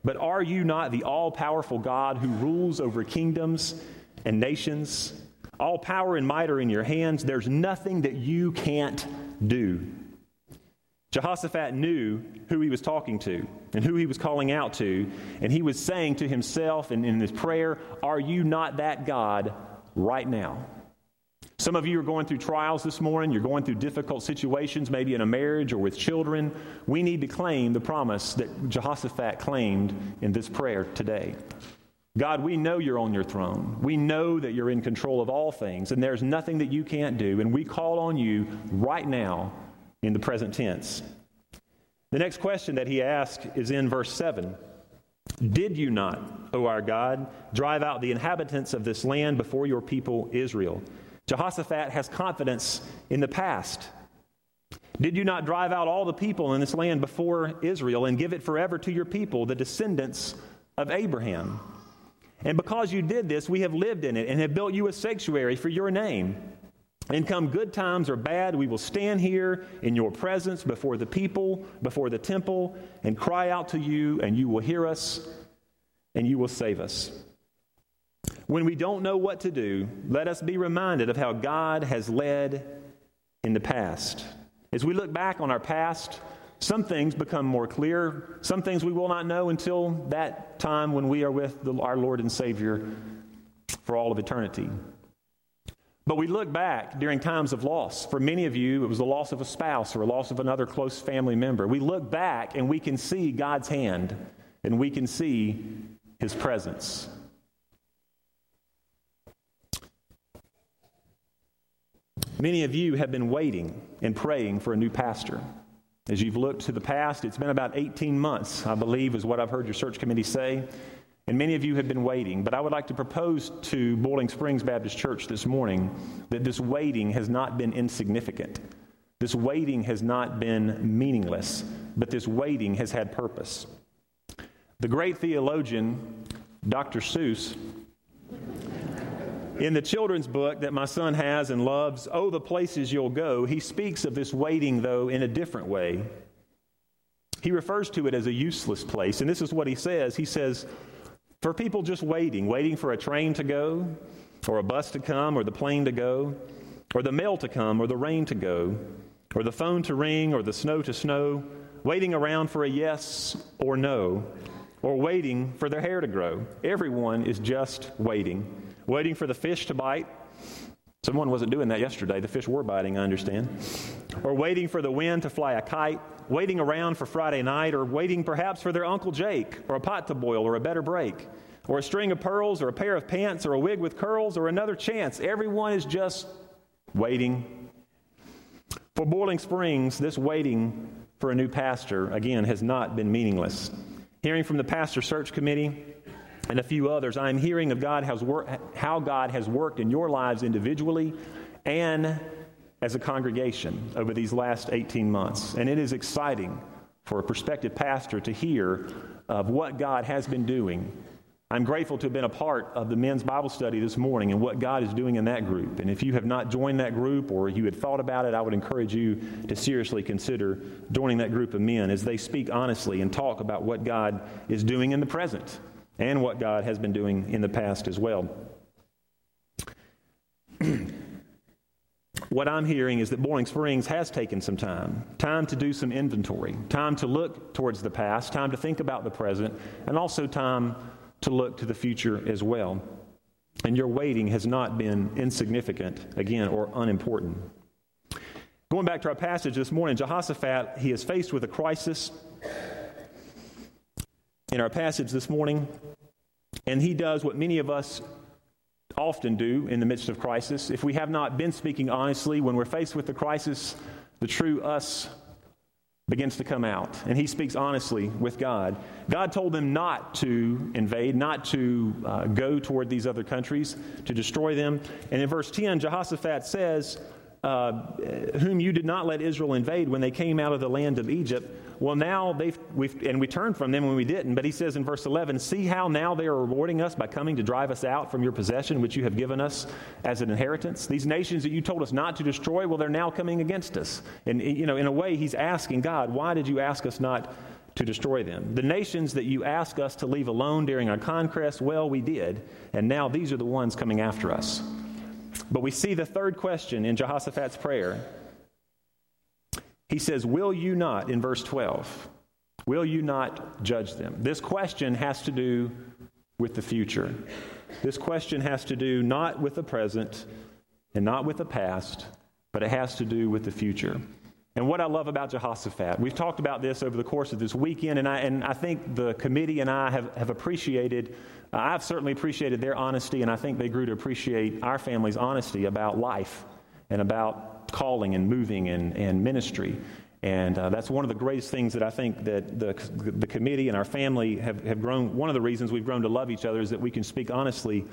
but are you not the all powerful God who rules over kingdoms and nations? All power and might are in your hands. There's nothing that you can't do. Jehoshaphat knew who he was talking to and who he was calling out to, and he was saying to himself and in his prayer, Are you not that God right now? Some of you are going through trials this morning. You're going through difficult situations, maybe in a marriage or with children. We need to claim the promise that Jehoshaphat claimed in this prayer today. God, we know you're on your throne. We know that you're in control of all things, and there's nothing that you can't do. And we call on you right now in the present tense. The next question that he asks is in verse 7. Did you not, O our God, drive out the inhabitants of this land before your people Israel? Jehoshaphat has confidence in the past. Did you not drive out all the people in this land before Israel and give it forever to your people, the descendants of Abraham? And because you did this, we have lived in it and have built you a sanctuary for your name. And come good times or bad, we will stand here in your presence before the people, before the temple, and cry out to you, and you will hear us, and you will save us. When we don't know what to do, let us be reminded of how God has led in the past. As we look back on our past, some things become more clear. Some things we will not know until that time when we are with the, our Lord and Savior for all of eternity. But we look back during times of loss. For many of you, it was the loss of a spouse or a loss of another close family member. We look back and we can see God's hand and we can see His presence. Many of you have been waiting and praying for a new pastor. As you've looked to the past, it's been about 18 months, I believe, is what I've heard your search committee say. And many of you have been waiting, but I would like to propose to Boiling Springs Baptist Church this morning that this waiting has not been insignificant. This waiting has not been meaningless, but this waiting has had purpose. The great theologian, Dr. Seuss, in the children's book that my son has and loves, Oh, the Places You'll Go, he speaks of this waiting, though, in a different way. He refers to it as a useless place. And this is what he says He says, for people just waiting, waiting for a train to go, or a bus to come, or the plane to go, or the mail to come, or the rain to go, or the phone to ring, or the snow to snow, waiting around for a yes or no, or waiting for their hair to grow. Everyone is just waiting. Waiting for the fish to bite. Someone wasn't doing that yesterday. The fish were biting, I understand. Or waiting for the wind to fly a kite waiting around for Friday night, or waiting perhaps for their Uncle Jake, or a pot to boil, or a better break, or a string of pearls, or a pair of pants, or a wig with curls, or another chance. Everyone is just waiting. For Boiling Springs, this waiting for a new pastor, again, has not been meaningless. Hearing from the pastor search committee and a few others, I am hearing of God has wor- how God has worked in your lives individually and as a congregation over these last 18 months. And it is exciting for a prospective pastor to hear of what God has been doing. I'm grateful to have been a part of the men's Bible study this morning and what God is doing in that group. And if you have not joined that group or you had thought about it, I would encourage you to seriously consider joining that group of men as they speak honestly and talk about what God is doing in the present and what God has been doing in the past as well. what I'm hearing is that Boiling Springs has taken some time time to do some inventory, time to look towards the past, time to think about the present, and also time to look to the future as well. And your waiting has not been insignificant, again, or unimportant. Going back to our passage this morning, Jehoshaphat, he is faced with a crisis in our passage this morning, and he does what many of us often do in the midst of crisis. If we have not been speaking honestly, when we're faced with the crisis, the true us begins to come out. And he speaks honestly with God. God told them not to invade, not to uh, go toward these other countries, to destroy them. And in verse 10, Jehoshaphat says, uh, Whom you did not let Israel invade when they came out of the land of Egypt well, now they've, we've, and we turned from them when we didn't. But he says in verse 11, See how now they are rewarding us by coming to drive us out from your possession, which you have given us as an inheritance. These nations that you told us not to destroy, well, they're now coming against us. And, you know, in a way, he's asking God, Why did you ask us not to destroy them? The nations that you asked us to leave alone during our conquest, well, we did. And now these are the ones coming after us. But we see the third question in Jehoshaphat's prayer he says, Will you not, in verse 12, will you not judge them? This question has to do with the future. This question has to do not with the present and not with the past, but it has to do with the future. And what I love about Jehoshaphat, we've talked about this over the course of this weekend, and I, and I think the committee and I have, have appreciated, uh, I've certainly appreciated their honesty, and I think they grew to appreciate our family's honesty about life and about calling and moving and, and ministry. And uh, that's one of the greatest things that I think that the, the committee and our family have, have grown. One of the reasons we've grown to love each other is that we can speak honestly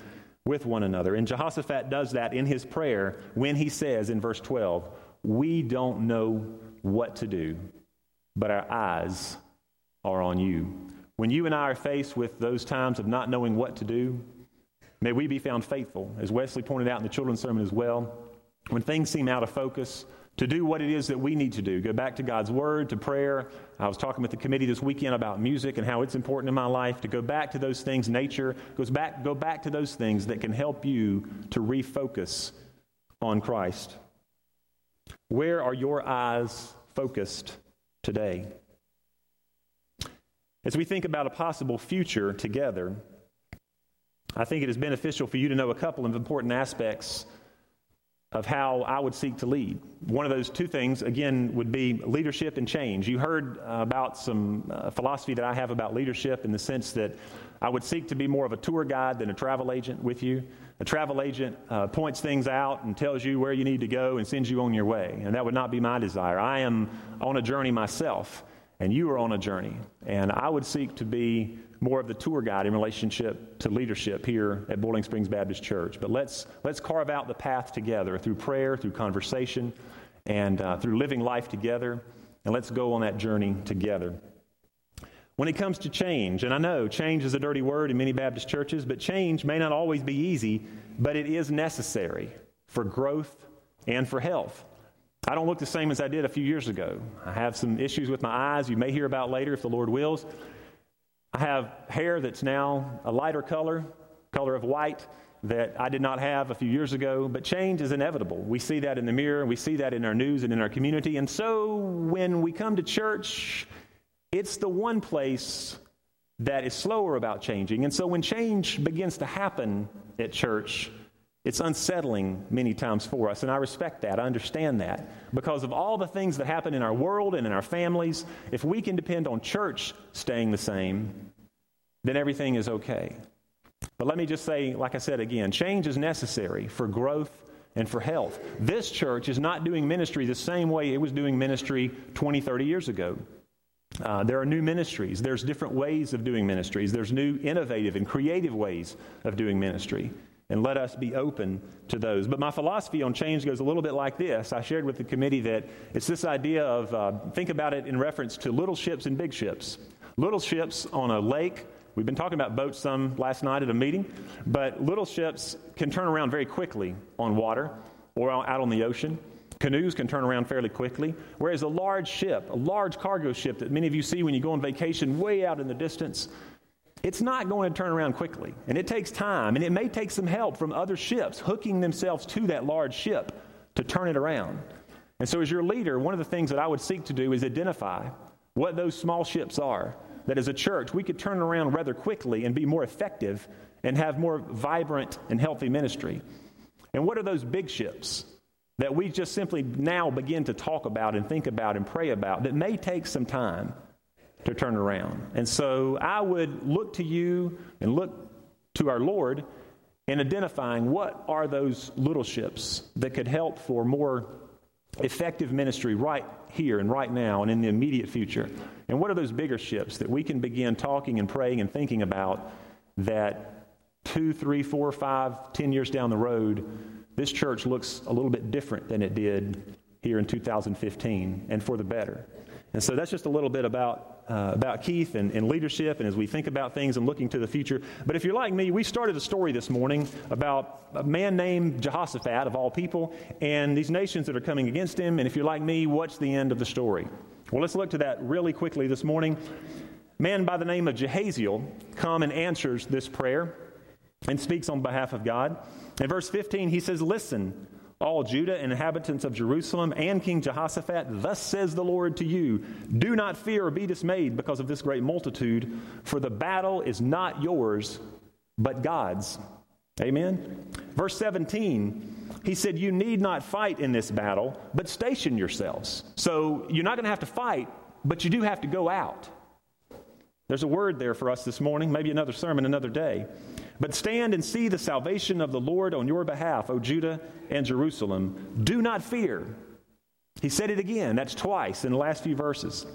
with one another. And Jehoshaphat does that in his prayer when he says in verse 12, We don't know what to do, but our eyes are on you. When you and I are faced with those times of not knowing what to do, May we be found faithful, as Wesley pointed out in the children's sermon as well. When things seem out of focus, to do what it is that we need to do. Go back to God's Word, to prayer. I was talking with the committee this weekend about music and how it's important in my life. To go back to those things, nature goes back. Go back to those things that can help you to refocus on Christ. Where are your eyes focused today? As we think about a possible future together, I think it is beneficial for you to know a couple of important aspects of how I would seek to lead. One of those two things, again, would be leadership and change. You heard about some uh, philosophy that I have about leadership in the sense that I would seek to be more of a tour guide than a travel agent with you. A travel agent uh, points things out and tells you where you need to go and sends you on your way. And that would not be my desire. I am on a journey myself, and you are on a journey. And I would seek to be more of the tour guide in relationship to leadership here at Boiling Springs Baptist Church. But let's, let's carve out the path together through prayer, through conversation, and uh, through living life together. And let's go on that journey together. When it comes to change, and I know change is a dirty word in many Baptist churches, but change may not always be easy, but it is necessary for growth and for health. I don't look the same as I did a few years ago. I have some issues with my eyes you may hear about later if the Lord wills. I have hair that's now a lighter color, color of white, that I did not have a few years ago, but change is inevitable. We see that in the mirror, we see that in our news and in our community. And so when we come to church, it's the one place that is slower about changing. And so when change begins to happen at church, it's unsettling many times for us, and I respect that. I understand that. Because of all the things that happen in our world and in our families, if we can depend on church staying the same, then everything is okay. But let me just say, like I said again, change is necessary for growth and for health. This church is not doing ministry the same way it was doing ministry 20, 30 years ago. Uh, there are new ministries. There's different ways of doing ministries. There's new innovative and creative ways of doing ministry and let us be open to those. But my philosophy on change goes a little bit like this. I shared with the committee that it's this idea of uh, think about it in reference to little ships and big ships. Little ships on a lake. We've been talking about boats some last night at a meeting, but little ships can turn around very quickly on water or out on the ocean. Canoes can turn around fairly quickly, whereas a large ship, a large cargo ship that many of you see when you go on vacation way out in the distance, it's not going to turn around quickly. And it takes time, and it may take some help from other ships hooking themselves to that large ship to turn it around. And so, as your leader, one of the things that I would seek to do is identify what those small ships are. That as a church, we could turn around rather quickly and be more effective and have more vibrant and healthy ministry. And what are those big ships that we just simply now begin to talk about and think about and pray about that may take some time? To turn around. And so I would look to you and look to our Lord in identifying what are those little ships that could help for more effective ministry right here and right now and in the immediate future. And what are those bigger ships that we can begin talking and praying and thinking about that two, three, four, five, ten years down the road, this church looks a little bit different than it did here in 2015 and for the better. And so that's just a little bit about, uh, about Keith and, and, leadership and as we think about things and looking to the future. But if you're like me, we started a story this morning about a man named Jehoshaphat, of all people, and these nations that are coming against him. And if you're like me, what's the end of the story? Well, let's look to that really quickly this morning. Man by the name of Jehaziel come and answers this prayer and speaks on behalf of God. In verse 15, he says, Listen, all Judah and inhabitants of Jerusalem and King Jehoshaphat, thus says the Lord to you Do not fear or be dismayed because of this great multitude, for the battle is not yours, but God's. Amen. Verse 17, he said, You need not fight in this battle, but station yourselves. So you're not going to have to fight, but you do have to go out. There's a word there for us this morning, maybe another sermon another day. But stand and see the salvation of the Lord on your behalf, O Judah and Jerusalem. Do not fear. He said it again. That's twice in the last few verses.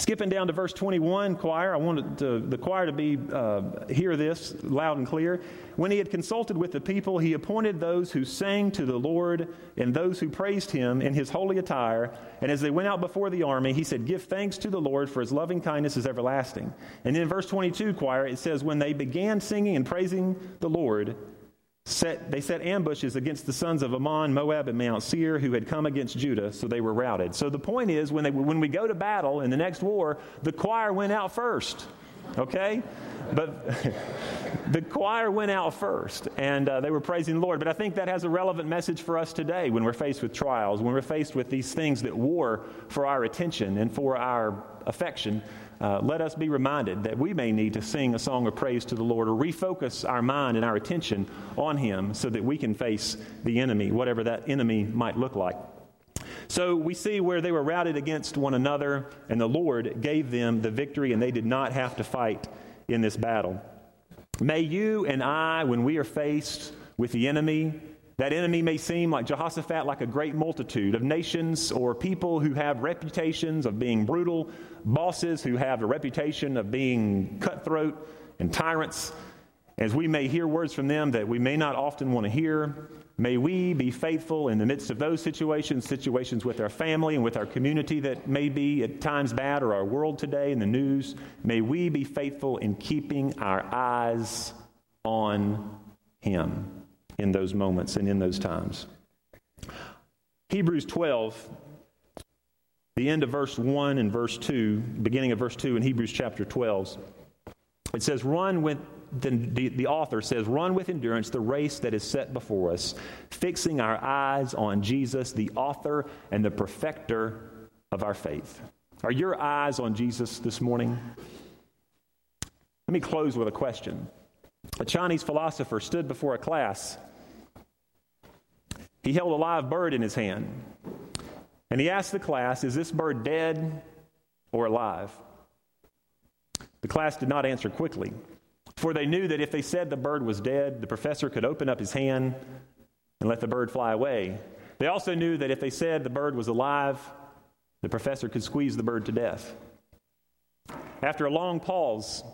Skipping down to verse 21, choir, I wanted to, the choir to be uh, hear this loud and clear. When he had consulted with the people, he appointed those who sang to the Lord and those who praised him in his holy attire. And as they went out before the army, he said, Give thanks to the Lord, for his loving kindness is everlasting. And then in verse 22, choir, it says, When they began singing and praising the Lord, set, they set ambushes against the sons of Ammon, Moab, and Mount Seir, who had come against Judah, so they were routed. So the point is, when, they, when we go to battle in the next war, the choir went out first, okay? But the choir went out first, and uh, they were praising the Lord. But I think that has a relevant message for us today when we're faced with trials, when we're faced with these things that war for our attention and for our affection uh, let us be reminded that we may need to sing a song of praise to the Lord or refocus our mind and our attention on Him so that we can face the enemy, whatever that enemy might look like. So we see where they were routed against one another, and the Lord gave them the victory, and they did not have to fight in this battle. May you and I, when we are faced with the enemy, that enemy may seem like Jehoshaphat, like a great multitude of nations or people who have reputations of being brutal, bosses who have a reputation of being cutthroat and tyrants. As we may hear words from them that we may not often want to hear, may we be faithful in the midst of those situations, situations with our family and with our community that may be at times bad, or our world today in the news. May we be faithful in keeping our eyes on Him in those moments and in those times. Hebrews 12, the end of verse 1 and verse 2, beginning of verse 2 in Hebrews chapter 12, it says, Run with, the, the, the author says, Run with endurance the race that is set before us, fixing our eyes on Jesus, the author and the perfecter of our faith. Are your eyes on Jesus this morning? Let me close with a question. A Chinese philosopher stood before a class he held a live bird in his hand. And he asked the class, Is this bird dead or alive? The class did not answer quickly, for they knew that if they said the bird was dead, the professor could open up his hand and let the bird fly away. They also knew that if they said the bird was alive, the professor could squeeze the bird to death. After a long pause,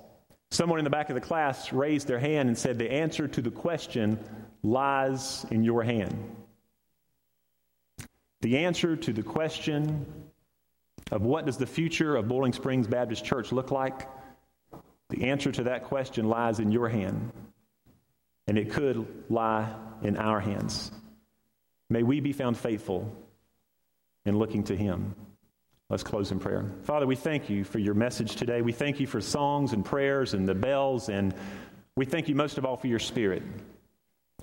someone in the back of the class raised their hand and said, The answer to the question lies in your hand. The answer to the question of what does the future of Boiling Springs Baptist Church look like, the answer to that question lies in your hand, and it could lie in our hands. May we be found faithful in looking to Him. Let's close in prayer. Father, we thank you for your message today. We thank you for songs and prayers and the bells, and we thank you most of all for your spirit.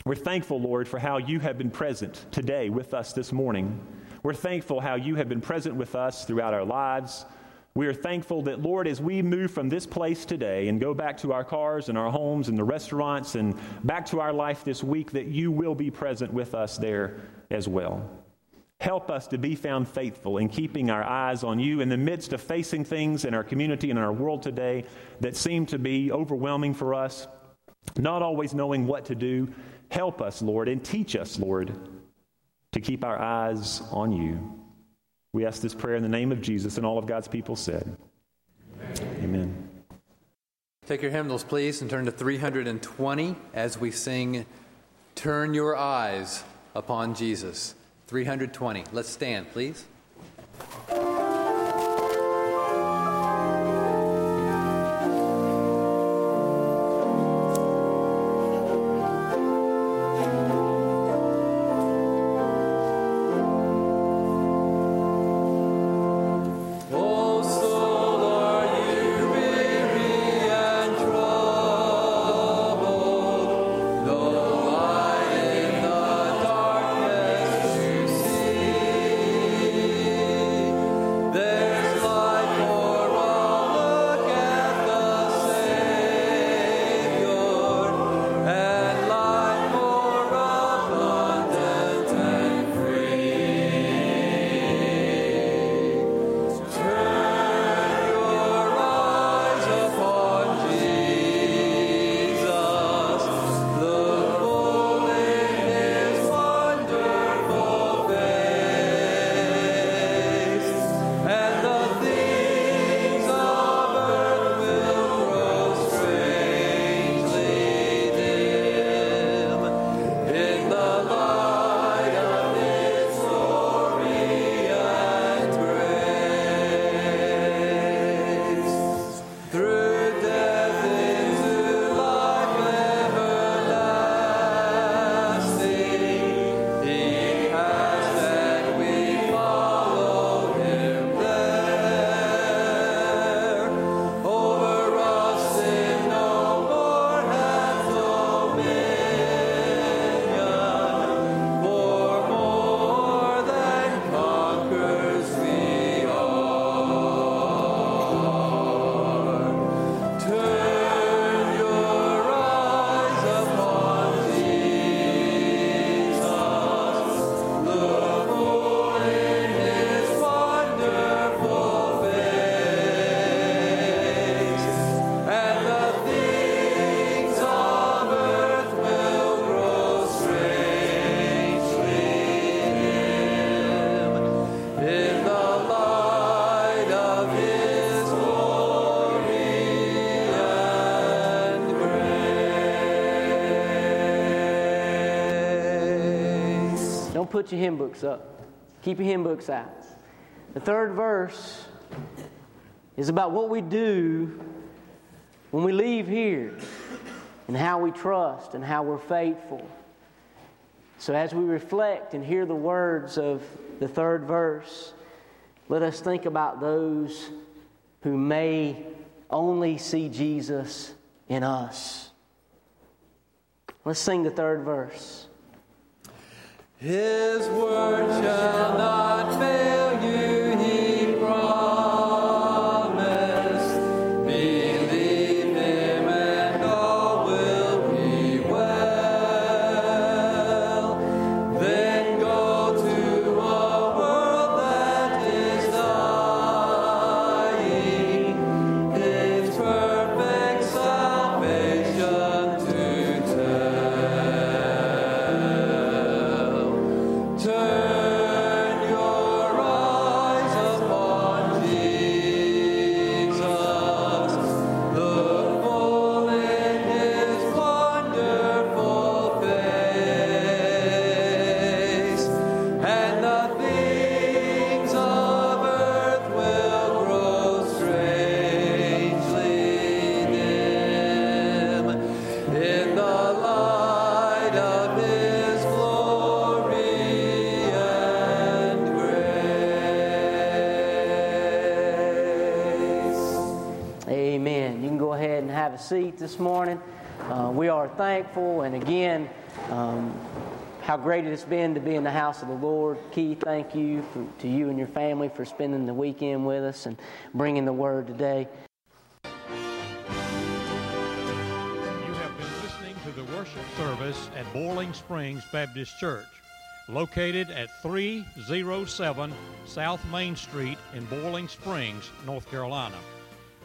We're thankful, Lord, for how you have been present today with us this morning. We're thankful how you have been present with us throughout our lives. We are thankful that, Lord, as we move from this place today and go back to our cars and our homes and the restaurants and back to our life this week, that you will be present with us there as well. Help us to be found faithful in keeping our eyes on you in the midst of facing things in our community and in our world today that seem to be overwhelming for us, not always knowing what to do. Help us, Lord, and teach us, Lord, to keep our eyes on you. We ask this prayer in the name of Jesus, and all of God's people said, Amen. Amen. Take your hymnals, please, and turn to 320 as we sing Turn Your Eyes Upon Jesus. 320. Let's stand, please. Put your hymn books up. Keep your hymn books out. The third verse is about what we do when we leave here and how we trust and how we're faithful. So, as we reflect and hear the words of the third verse, let us think about those who may only see Jesus in us. Let's sing the third verse. His word shall not fail you, thankful, and again, um, how great it has been to be in the house of the Lord. Keith, thank you for, to you and your family for spending the weekend with us and bringing the word today. You have been listening to the worship service at Boiling Springs Baptist Church, located at 307 South Main Street in Boiling Springs, North Carolina.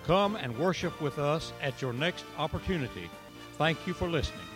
Come and worship with us at your next opportunity. Thank you for listening.